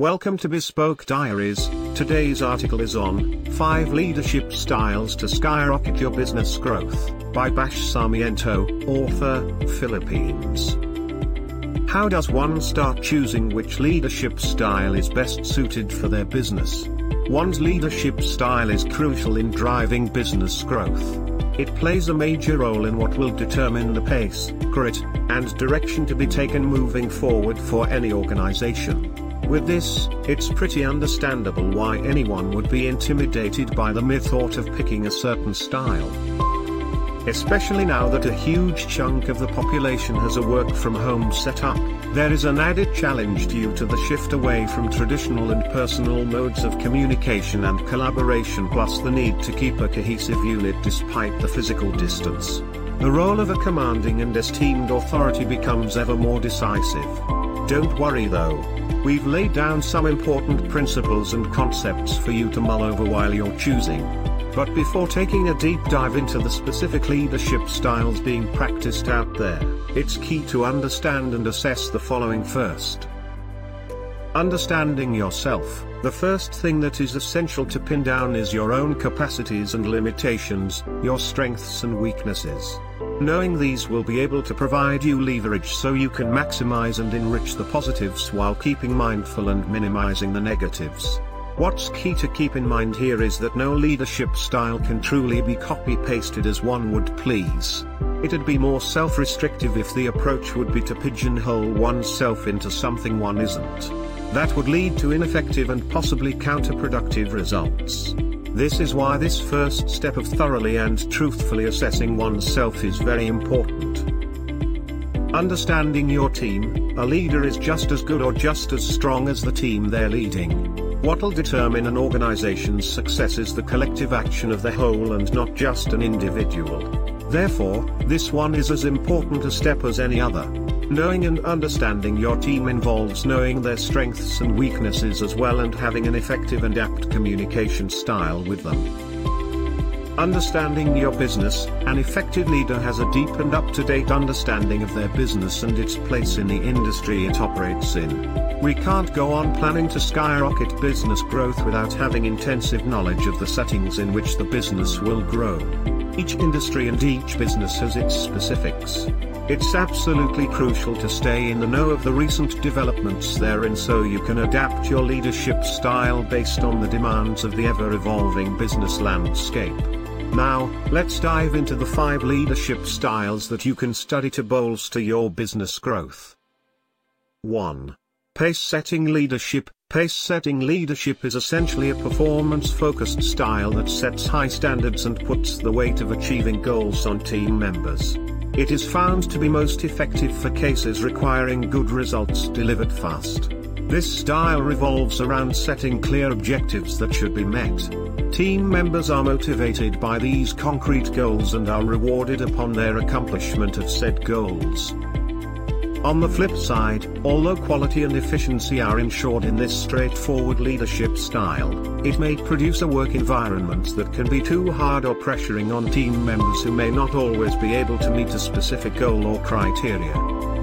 Welcome to Bespoke Diaries. Today's article is on 5 Leadership Styles to Skyrocket Your Business Growth by Bash Sarmiento, author, Philippines. How does one start choosing which leadership style is best suited for their business? One's leadership style is crucial in driving business growth. It plays a major role in what will determine the pace, grit, and direction to be taken moving forward for any organization. With this, it's pretty understandable why anyone would be intimidated by the mere thought of picking a certain style. Especially now that a huge chunk of the population has a work from home setup, there is an added challenge due to the shift away from traditional and personal modes of communication and collaboration plus the need to keep a cohesive unit despite the physical distance. The role of a commanding and esteemed authority becomes ever more decisive. Don't worry though. We've laid down some important principles and concepts for you to mull over while you're choosing. But before taking a deep dive into the specific leadership styles being practiced out there, it's key to understand and assess the following first. Understanding yourself, the first thing that is essential to pin down is your own capacities and limitations, your strengths and weaknesses. Knowing these will be able to provide you leverage so you can maximize and enrich the positives while keeping mindful and minimizing the negatives. What's key to keep in mind here is that no leadership style can truly be copy-pasted as one would please. It'd be more self-restrictive if the approach would be to pigeonhole oneself into something one isn't. That would lead to ineffective and possibly counterproductive results. This is why this first step of thoroughly and truthfully assessing oneself is very important. Understanding your team, a leader is just as good or just as strong as the team they're leading. What'll determine an organization's success is the collective action of the whole and not just an individual. Therefore, this one is as important a step as any other. Knowing and understanding your team involves knowing their strengths and weaknesses as well and having an effective and apt communication style with them. Understanding your business, an effective leader has a deep and up-to-date understanding of their business and its place in the industry it operates in. We can't go on planning to skyrocket business growth without having intensive knowledge of the settings in which the business will grow. Each industry and each business has its specifics. It's absolutely crucial to stay in the know of the recent developments therein so you can adapt your leadership style based on the demands of the ever-evolving business landscape. Now, let's dive into the five leadership styles that you can study to bolster your business growth. 1. Pace setting leadership. Pace setting leadership is essentially a performance focused style that sets high standards and puts the weight of achieving goals on team members. It is found to be most effective for cases requiring good results delivered fast. This style revolves around setting clear objectives that should be met. Team members are motivated by these concrete goals and are rewarded upon their accomplishment of said goals. On the flip side, although quality and efficiency are ensured in this straightforward leadership style, it may produce a work environment that can be too hard or pressuring on team members who may not always be able to meet a specific goal or criteria.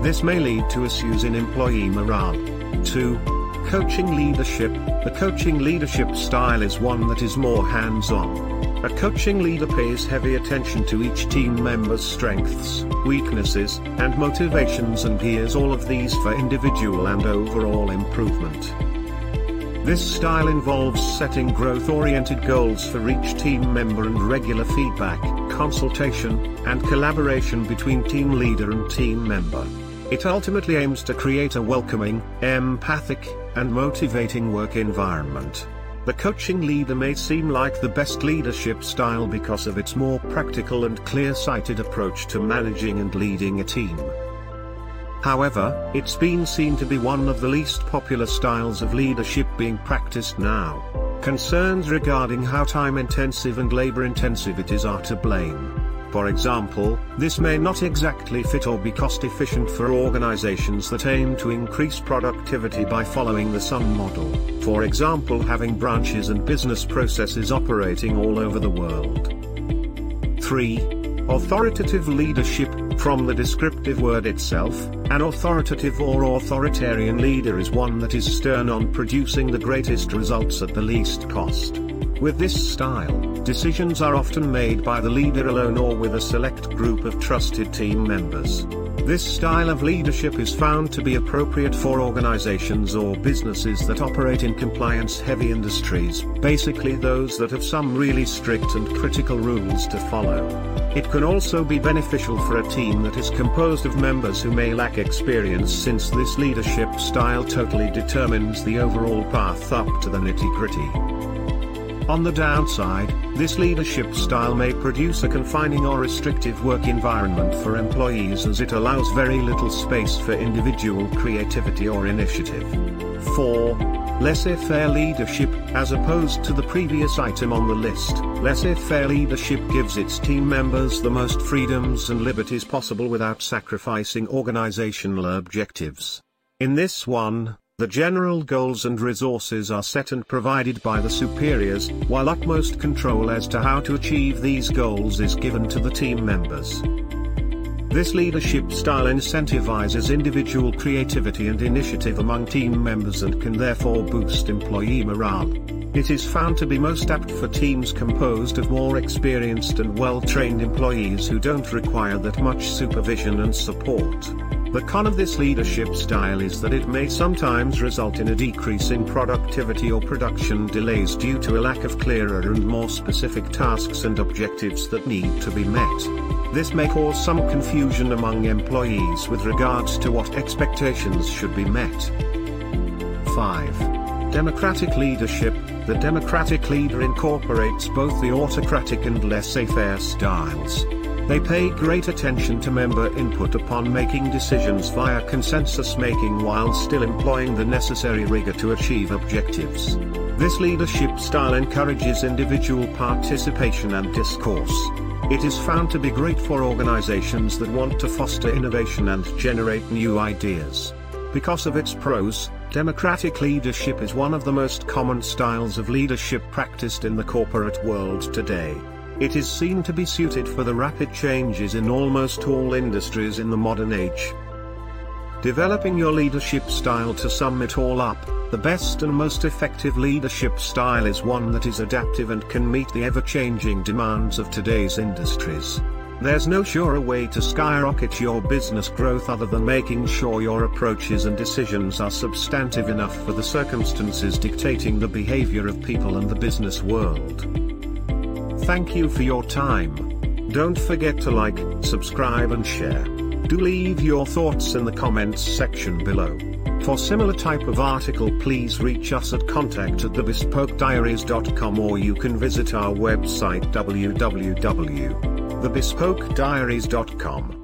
This may lead to issues in employee morale. 2. Coaching leadership. The coaching leadership style is one that is more hands-on. A coaching leader pays heavy attention to each team member's strengths, weaknesses, and motivations and gears all of these for individual and overall improvement. This style involves setting growth-oriented goals for each team member and regular feedback, consultation, and collaboration between team leader and team member. It ultimately aims to create a welcoming, empathic, and motivating work environment. The coaching leader may seem like the best leadership style because of its more practical and clear-sighted approach to managing and leading a team. However, it's been seen to be one of the least popular styles of leadership being practiced now. Concerns regarding how time-intensive and labor-intensive it is are to blame. For example, this may not exactly fit or be cost efficient for organizations that aim to increase productivity by following the Sun model, for example having branches and business processes operating all over the world. 3. Authoritative leadership. From the descriptive word itself, an authoritative or authoritarian leader is one that is stern on producing the greatest results at the least cost. With this style, decisions are often made by the leader alone or with a select group of trusted team members. This style of leadership is found to be appropriate for organizations or businesses that operate in compliance-heavy industries, basically those that have some really strict and critical rules to follow. It can also be beneficial for a team that is composed of members who may lack experience since this leadership style totally determines the overall path up to the nitty-gritty. On the downside, this leadership style may produce a confining or restrictive work environment for employees as it allows very little space for individual creativity or initiative. 4. Laissez-faire leadership, as opposed to the previous item on the list, laissez-faire leadership gives its team members the most freedoms and liberties possible without sacrificing organizational objectives. In this one, the general goals and resources are set and provided by the superiors, while utmost control as to how to achieve these goals is given to the team members. This leadership style incentivizes individual creativity and initiative among team members and can therefore boost employee morale. It is found to be most apt for teams composed of more experienced and well-trained employees who don't require that much supervision and support. The con of this leadership style is that it may sometimes result in a decrease in productivity or production delays due to a lack of clearer and more specific tasks and objectives that need to be met. This may cause some confusion among employees with regards to what expectations should be met. 5. Democratic leadership The democratic leader incorporates both the autocratic and laissez-faire styles. They pay great attention to member input upon making decisions via consensus making while still employing the necessary rigor to achieve objectives. This leadership style encourages individual participation and discourse. It is found to be great for organizations that want to foster innovation and generate new ideas. Because of its pros, democratic leadership is one of the most common styles of leadership practiced in the corporate world today. It is seen to be suited for the rapid changes in almost all industries in the modern age. Developing your leadership style to sum it all up, the best and most effective leadership style is one that is adaptive and can meet the ever-changing demands of today's industries. There's no surer way to skyrocket your business growth other than making sure your approaches and decisions are substantive enough for the circumstances dictating the behavior of people and the business world. Thank you for your time. Don't forget to like, subscribe and share. Do leave your thoughts in the comments section below. For similar type of article please reach us at contact at thebespokediaries.com or you can visit our website www.thebespokediaries.com.